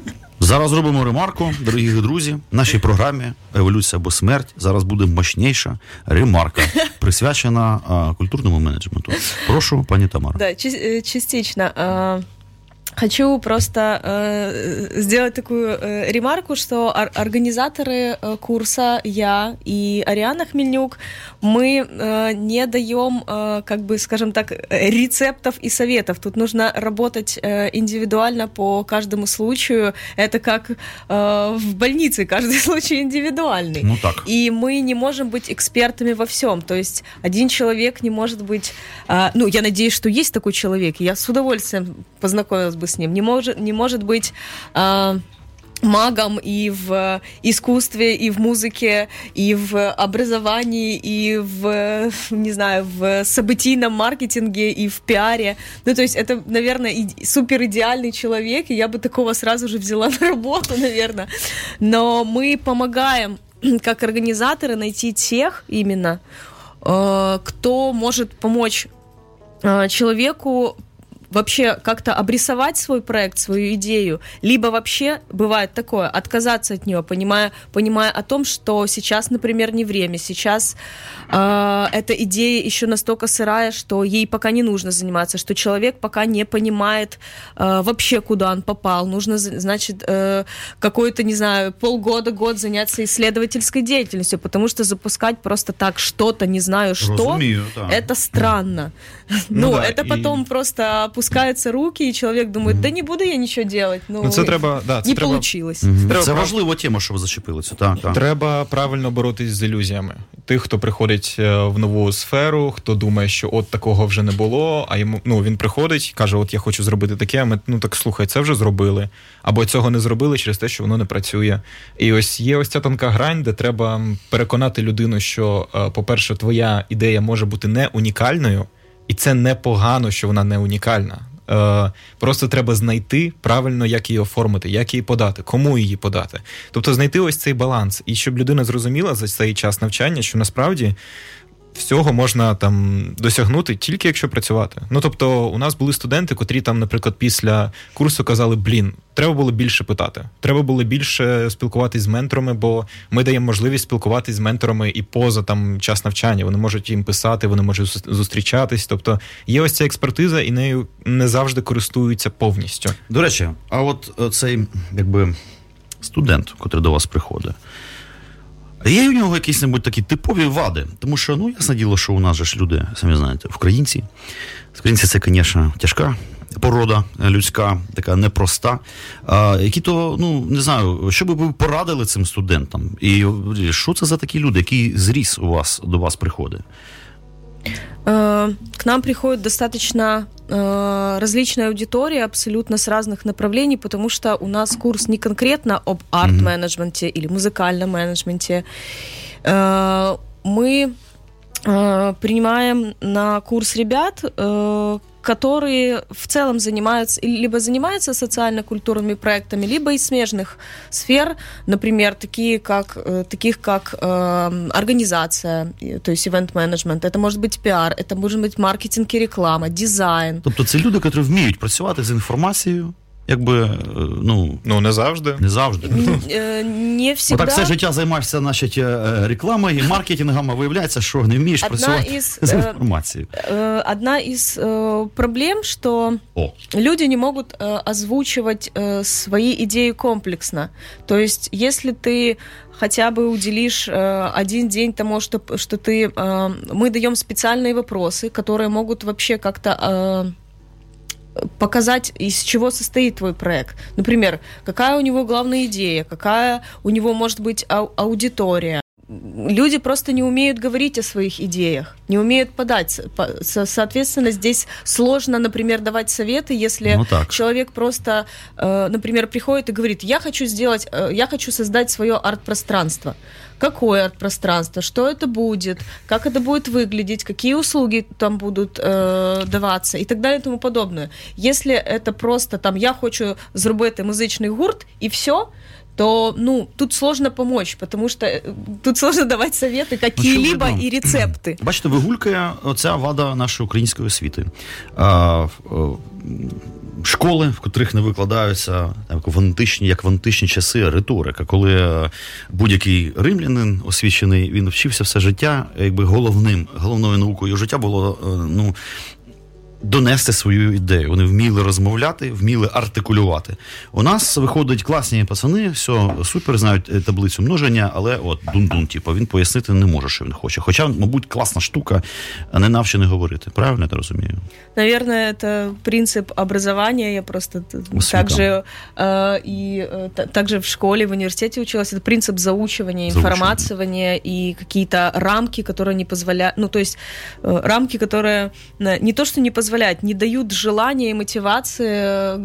Зараз робимо ремарку, дорогі друзі. В нашій програмі Еволюція або смерть зараз буде мощніша ремарка, присвячена а, культурному менеджменту. Прошу, пані Тамара. Да, частично. Хочу просто э, сделать такую э, ремарку, что ор- организаторы э, курса, я и Ариана Хмельнюк, мы э, не даем, э, как бы, скажем так, рецептов и советов. Тут нужно работать э, индивидуально по каждому случаю. Это как э, в больнице, каждый случай индивидуальный. Ну так. И мы не можем быть экспертами во всем. То есть один человек не может быть... Э, ну, я надеюсь, что есть такой человек. Я с удовольствием познакомилась бы с ним. Не может, не может быть... Э, магом и в искусстве, и в музыке, и в образовании, и в, не знаю, в событийном маркетинге, и в пиаре. Ну, то есть это, наверное, и, супер идеальный человек, и я бы такого сразу же взяла на работу, наверное. Но мы помогаем, как организаторы, найти тех именно, э, кто может помочь э, человеку вообще как-то обрисовать свой проект, свою идею, либо вообще бывает такое, отказаться от нее, понимая, понимая о том, что сейчас, например, не время, сейчас э, эта идея еще настолько сырая, что ей пока не нужно заниматься, что человек пока не понимает э, вообще, куда он попал. Нужно, значит, э, какой-то, не знаю, полгода, год заняться исследовательской деятельностью, потому что запускать просто так что-то, не знаю что, Разумею, да. это странно. Ну Ну, да, это и- потом просто опускаются руки, и человек думает, да не буду я ничего делать. Ну, Ну, це треба, да, це не треба, получилось. Треба Це прав- важлива тема, що ви зачепили це. Так, так. треба правильно боротись з ілюзіями. Тих, хто приходить е, в нову сферу, хто думає, що от такого вже не було, а йому ну він приходить, каже: От я хочу зробити таке. А ми ну так слухай, це вже зробили. Або цього не зробили через те, що воно не працює. І ось є ось ця тонка грань, де треба переконати людину, що, е, по-перше, твоя ідея може бути не унікальною, і це непогано, що вона не унікальна. Е, Просто треба знайти правильно, як її оформити, як її подати, кому її подати. Тобто знайти ось цей баланс, і щоб людина зрозуміла за цей час навчання, що насправді всього можна там досягнути тільки якщо працювати. Ну тобто, у нас були студенти, котрі там, наприклад, після курсу казали: блін, треба було більше питати, треба було більше спілкуватись з менторами, бо ми даємо можливість спілкуватись з менторами і поза там час навчання. Вони можуть їм писати, вони можуть зус- зустрічатись. Тобто є ось ця експертиза, і нею не завжди користуються повністю. До речі, а от е, цей якби студент, котрий до вас приходить, є у нього якісь небудь такі типові вади? Тому що, ну, ясне діло, що у нас же ж люди, самі знаєте, українці. Українці це, звісно, тяжка порода людська, така непроста. А, які то, ну, не знаю, що би ви порадили цим студентам? І що це за такі люди, який зріс у вас до вас приходить? Э, К нам приходит достаточно э, различная аудитория, абсолютно с разных направлений, потому что у нас курс не конкретно об арт-менеджменте или музыкальном менеджменте. Э, Мы принимаем на курс ребят, которые в целом занимаются либо занимаются социально-культурными проектами, либо из смежных сфер, например, такие как, э, таких как э, организация, и- то есть ивент-менеджмент, это может быть пиар, это может быть маркетинг и реклама, дизайн. Тобто це люди, які вміють працювати з інформацією, якби, е, ну, Ну не завжди. не завжди. Э, Не всегда. Отак все життя займаєшся значить, е, рекламою і маркетингом, а виявляється, що не вмієш Одна працювати із, з е, інформацією. Э, Одна из э, проблем, что О, люди не могут э, озвучивать э, свои идеи комплексно. То есть, если ты хотя бы уделишь э, один день тому, что, что ты... э, мы даем специальные вопросы, которые могут вообще как-то... э, показать, из чего состоит твой проект. Например, какая у него главная идея, какая у него может быть ау- аудитория. Люди просто не умеют говорить о своих идеях, не умеют подать. По- со- Соответственно, здесь сложно, например, давать советы, если Ну так. человек просто, э, например, приходит и говорит, я хочу сделать, э, я хочу создать свое арт-пространство Какое арт-пространство, что это будет, как это будет выглядеть, какие услуги там будут э, даваться и так далее и тому подобное. Если это просто там я хочу зробити музичний гурт і все, то ну тут сложно помочь, потому что э, тут сложно давать советы какие-либо очевидно. и рецепты. Бачите, вигулькає оця вада нашої української освіти. А, е, школи, в котрих не викладаються в античні, як в античні часи, риторика, коли е, будь-який римлянин освічений, він вчився все життя, якби головним, головною наукою життя було е, ну, донести свою ідею. Вони вміли розмовляти, вміли артикулювати. У нас виходять класні пацани, все супер, знають е, таблицю множення, але от дун-дун, типу, він пояснити не може, що він хоче. Хоча, мабуть, класна штука, не навчений говорити. Правильно я розумію? Наверное, это принцип образования. Я просто также э, и э, также в школе, в университете училась. Это принцип заучивания, информации и какие-то рамки, которые не позволяют, ну то есть э, рамки, которые э, не то что не позволяют позволяют, не дают желания и мотивации,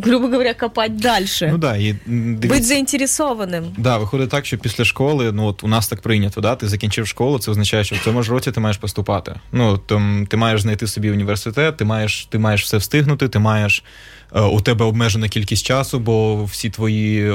грубо говоря, копать дальше. Ну да, і Бути заінтересованим. Да, виходить так, що після школи, ну от у нас так прийнято, да, ти закінчив школу, це означає, що в цьому ж році ти маєш поступати. Ну, там, ти маєш знайти собі університет, ти маєш, ти маєш все встигнути, ти маєш у тебе обмежена кількість часу, бо всі твої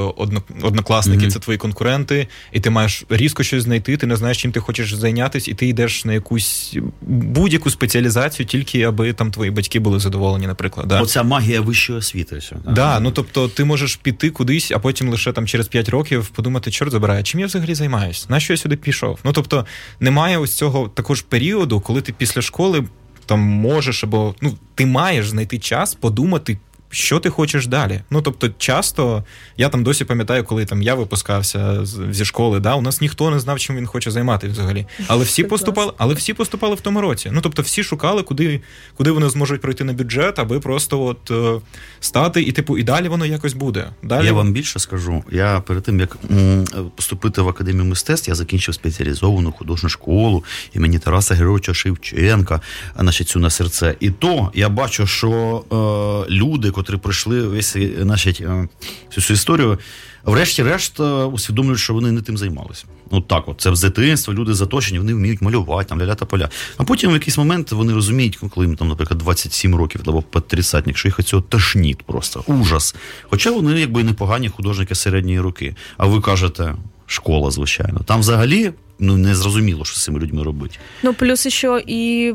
однокласники mm-hmm. це твої конкуренти, і ти маєш різко щось знайти, ти не знаєш, чим ти хочеш зайнятися, і ти йдеш на якусь будь-яку спеціалізацію, тільки аби там твої батьки були задоволені, наприклад. Да. Оця магія вищої освіти. Все, да. ну тобто ти можеш піти кудись, а потім лише там через 5 років подумати, чорт забирає, чим я взагалі займаюсь? На що я сюди пішов? Ну тобто немає ось цього також періоду, коли ти після школи там можеш або ну ти маєш знайти час подумати що ти хочеш далі. Ну тобто, часто я там досі пам'ятаю, коли там я випускався зі школи, да, у нас ніхто не знав, чим він хоче займатися взагалі. Але всі поступали, але всі поступали в тому році. Ну тобто, всі шукали, куди куди вони зможуть пройти на бюджет, аби просто от е, стати, і типу, і далі воно якось буде. Далі я вам більше скажу. Я перед тим як м, поступити в академію мистецтв, я закінчив спеціалізовану художню школу імені Тараса Геровича Шевченка, значить, цю на серце. І то я бачу, що е, люди котрі пройшли весь значить, е, всю цю історію, врешті-решт е, усвідомлюють, що вони не тим займалися. От так, от це в дитинство, люди заточені, вони вміють малювати, там ля та поля. А потім в якийсь момент вони розуміють, коли їм там, наприклад, 27 років або тридцятник, що їх цього тошніт просто ужас. Хоча вони якби непогані художники середньої руки. А ви кажете, школа, звичайно, там взагалі ну не зрозуміло, що з цими людьми робити. Ну плюс ще і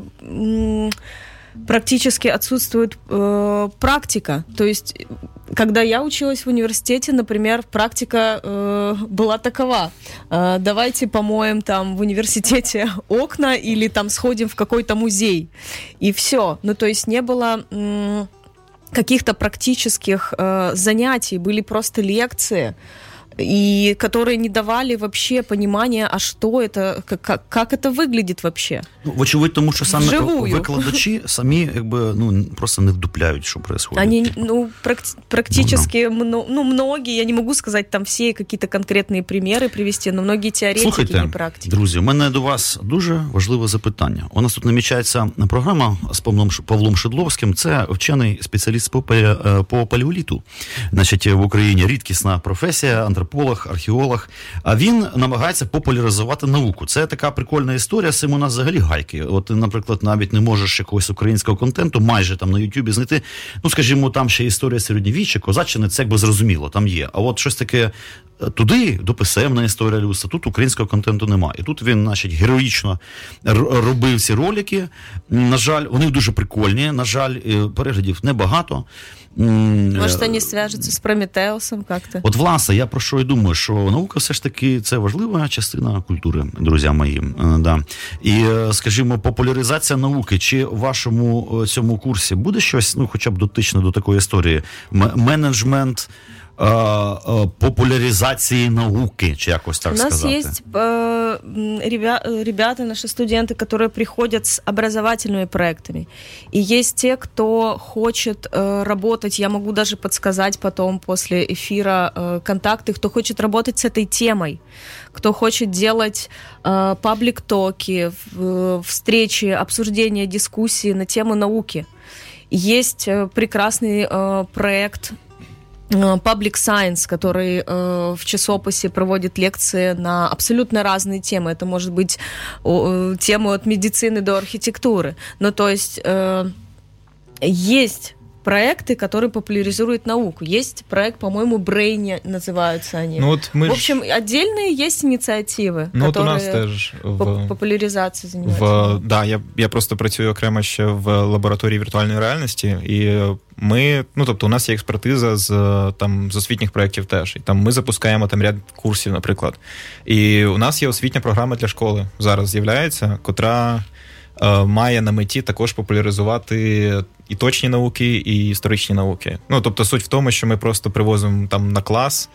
практически отсутствует э, практика. То есть, когда я училась в университете, например, практика э, была такова. Э, давайте помоем там в университете окна или там сходим в какой-то музей. И все. Ну, то есть не было... Э, каких-то практических э, занятий, были просто лекции, и которые не давали вообще понимания, а что это, как, как это выглядит вообще. Ну, вочевидь, тому що саме Вживую. викладачі самі якби ну просто не вдупляють, що происходит. Они, ну, практически, ну, ну, многие, я не могу сказать там всі какие-то конкретні приміри привести, но многие теоретики Слухайте, не практики. Друзі, у мене до вас дуже важливе запитання. У нас тут намічається програма з Павлом Павлом Шедловським. Це вчений спеціаліст по по палеоліту. Значить, в Україні рідкісна професія антрополог, археолог. А він намагається популяризувати науку. Це така прикольна історія. З цим у нас взагалі гайки. От, наприклад, навіть не можеш якогось українського контенту, майже там на Ютубі знайти. Ну, скажімо, там ще історія середньовіччя, козаччини, це якби зрозуміло, там є. А от щось таке. Е, туди дописемна історія Люса, тут українського контенту немає. І тут він, значить, героїчно робив ці ролики. На жаль, вони дуже прикольні. На жаль, е, переглядів небагато. Може, вони зв'яжуться з Прометеусом як-то? От, власне, я про що і думаю, що наука все ж таки це важлива частина культури, друзі мої. Е, да. І, е, скажімо, популяризація науки. Чи в вашому е, цьому курсі буде щось, ну, хоча б дотично до такої історії? Менеджмент. Э, э, популяризации науки, чи якось так У нас сказати. есть э, ребята, наши студенты, которые приходят с образовательными проектами. И есть те, кто хочет э, работать, я могу даже подсказать потом после эфира э, контакты, кто хочет работать с этой темой, кто хочет делать э, паблик-токи, встречи, обсуждения, дискуссии на тему науки. Есть прекрасный проект Э, Public Science, который э, в часописи проводит лекции на абсолютно разные темы. Это может быть э, темы от медицины до архитектуры. Ну, то есть э, есть проекты, которые популяризируют науку. Есть проект, по-моему, Брейни называются они. Ну, от ми В ж- общем, отдельные есть инициативы, ну, от у которые нас теж поп- в, популяризацией занимаются. в да, я, я просто працюю окремо ще в лабораторії віртуальної реальності, і ми, ну тобто, у нас є експертиза з там з освітніх проєктів теж. І там ми запускаємо там ряд курсів, наприклад. І у нас є освітня програма для школи зараз з'являється, котра е, має на меті також популяризувати і точні науки, і історичні науки. Ну тобто, суть в тому, що ми просто привозимо там на клас.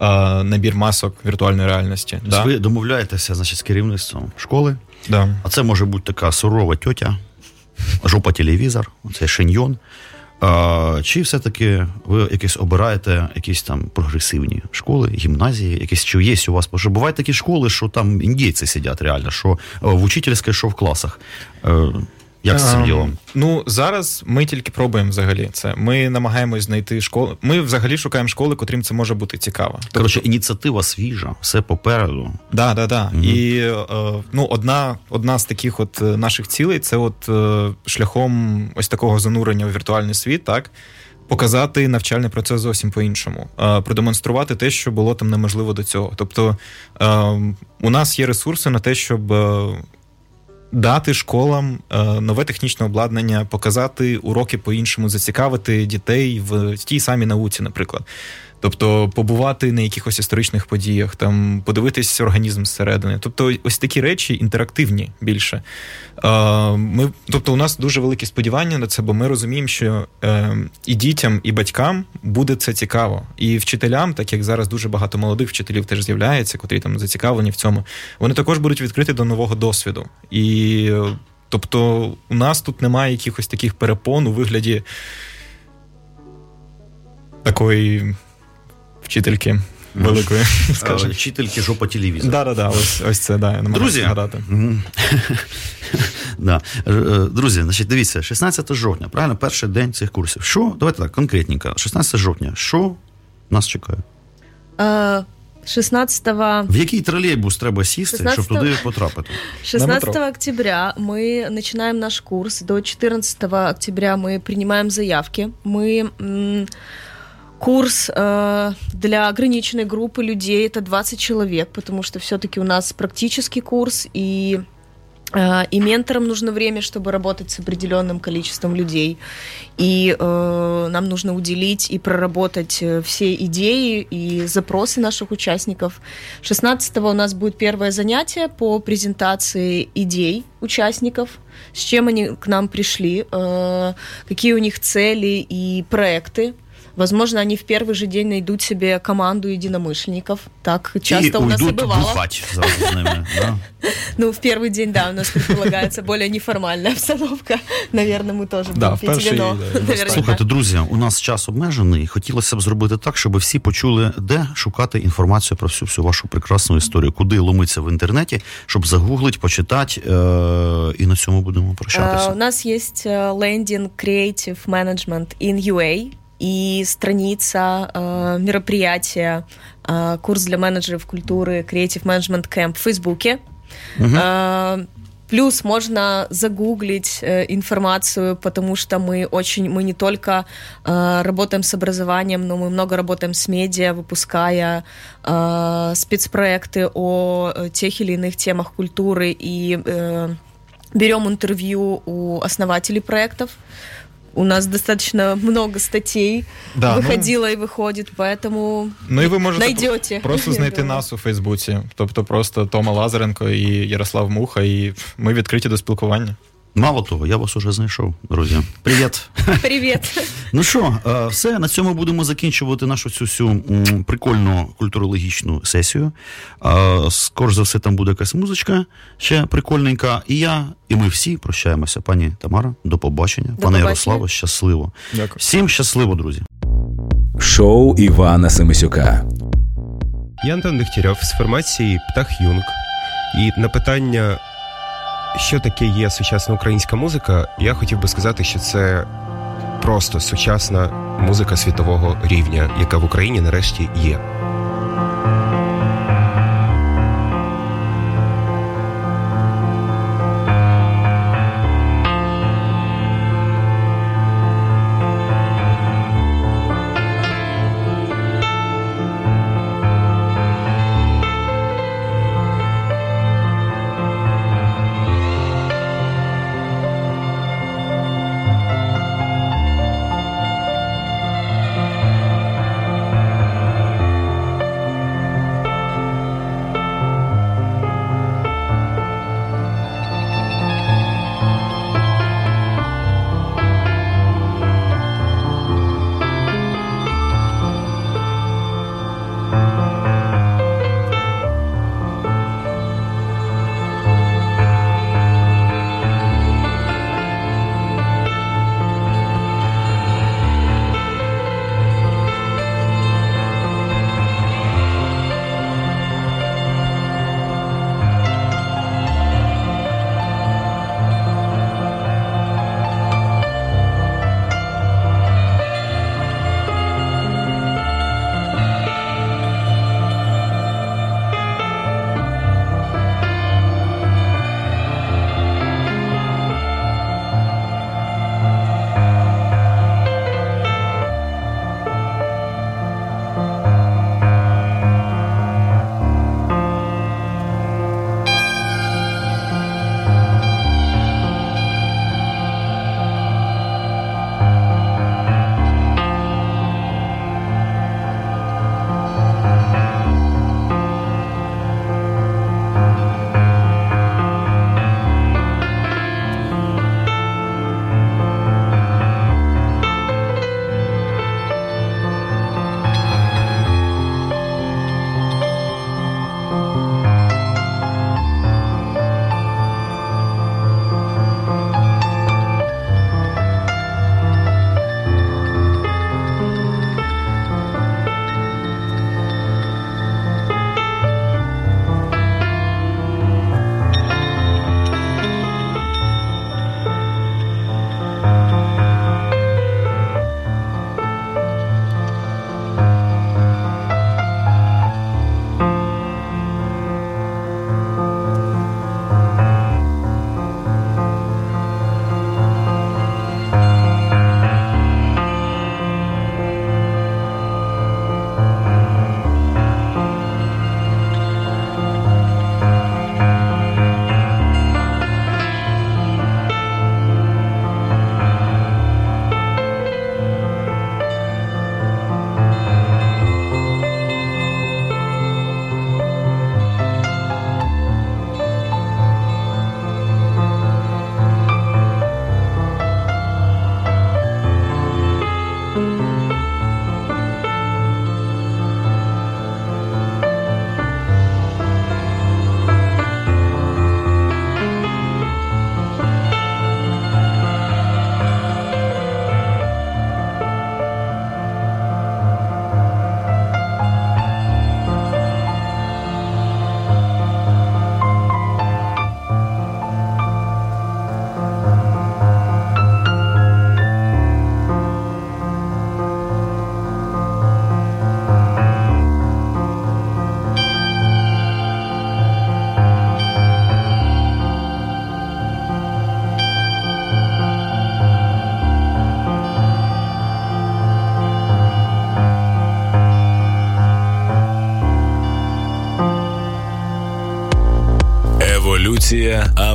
е, Набір масок віртуальної реальності. Тобто Да? Ви домовляєтеся значить, з керівництвом школи, Да. а це може бути така сурова тьотя, жопа телевізор, це шиньйон. А, чи все-таки ви якісь обираєте якісь там прогресивні школи, гімназії, якісь чи є у вас? Бо бувають такі школи, що там індійці сидять реально, що е, в учительській, що в класах. Як з цим Ем, ділом? Ну зараз ми тільки пробуємо взагалі це. Ми намагаємось знайти школи. Ми взагалі шукаємо школи, котрим це може бути цікаво. Коротше, ініціатива свіжа, все попереду. Да, да, да. Мгм. І е, ну, одна, одна з таких от е, наших цілей це от е, шляхом ось такого занурення у віртуальний світ, так. Показати навчальний процес зовсім по-іншому, продемонструвати те, що було там неможливо до цього. Тобто е, у нас є ресурси на те, щоб дати школам е, нове технічне обладнання, показати уроки по-іншому, зацікавити дітей в тій самій науці, наприклад. Тобто побувати на якихось історичних подіях, там подивитись організм зсередини. Тобто, ось такі речі інтерактивні більше. Ми, тобто, у нас дуже великі сподівання на це, бо ми розуміємо, що е, і дітям, і батькам буде це цікаво. І вчителям, так як зараз дуже багато молодих вчителів теж з'являється, котрі там зацікавлені в цьому, вони також будуть відкриті до нового досвіду. І тобто, у нас тут немає якихось таких перепон у вигляді такої вчительки великої, Е, скажімо. Вчительки жопа телевізор. Да, да, да, ось, ось це, да, я намагаюся Друзі, згадати. Мгм. да. Е, е, Друзі, значить, дивіться, 16 жовтня, правильно, перший день цих курсів. Що, давайте так, конкретненько, 16 жовтня, що нас чекає? Э, 16 В який тролейбус треба сісти, 16 щоб туди потрапити? 16 метро. октября мы начинаем наш курс. До 14 октября мы принимаем заявки. Мы м, курс э, для ограниченной группы людей это 20 человек, потому что все-таки у нас практический курс и э, и менторам нужно время, чтобы работать с определенным количеством людей. И э, нам нужно уделить и проработать э, все идеи и запросы наших участников. 16 у нас будет первое занятие по презентации идей участников, с чем они к нам пришли, э, какие у них цели и проекты. Возможно, они в первый же день найдут себе команду единомышленников. Так часто І у нас и уйдуть бывало. бухать зразу з ними. Да? Ну, в первый день, да, у нас предполагается более неформальная обстановка. Наверное, мы тоже Да, будем в пить перший, вино. да, Наверняка. Слухайте, друзі, у нас час обмежений. Хотілося б зробити так, щоб всі почули, де шукати інформацію про всю всю вашу прекрасну історію, куди ломитися в інтернеті, щоб загуглить, почитати, е- і на цьому будемо А, У прощатися. нас есть э, лендинг Creative Management in UA И страница э, мероприятия э, курс для менеджеров культуры Creative Management Camp в Фейсбуке. Мгм. Э, Плюс можно загуглить э, информацию, потому что мы очень, мы не только э, работаем с образованием, но мы много работаем с медиа, выпуская э, спецпроекты о э, тех или иных темах культуры и э, берем интервью у основателей проектов. У нас достаточно много статей Да, ну- выходило и выходит, поэтому Ну і ви можете найдете. просто я знайти думаю. нас у Фейсбуці, тобто просто Тома Лазаренко і Ярослав Муха, і ми відкриті до спілкування. Мало того, я вас уже знайшов, друзі. Привіт. Привет. Ну що, е, все, на цьому будемо закінчувати нашу цю всю прикольну культурологічну сесію. Е, Скоро за все, там буде якась музичка ще прикольненька. І я, і ми всі прощаємося. Пані Тамара, до побачення. Пане. Ярославе, щасливо. Дякую. Всім щасливо, друзі. Шоу Івана Семисюка. Я Антон Дегтярьов з формації Птах Юнг. І на питання, що таке є сучасна українська музика, я хотів би сказати, що це просто сучасна музика світового рівня, яка в Україні нарешті є.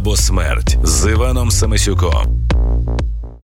Або смерть з Іваном Самисюком.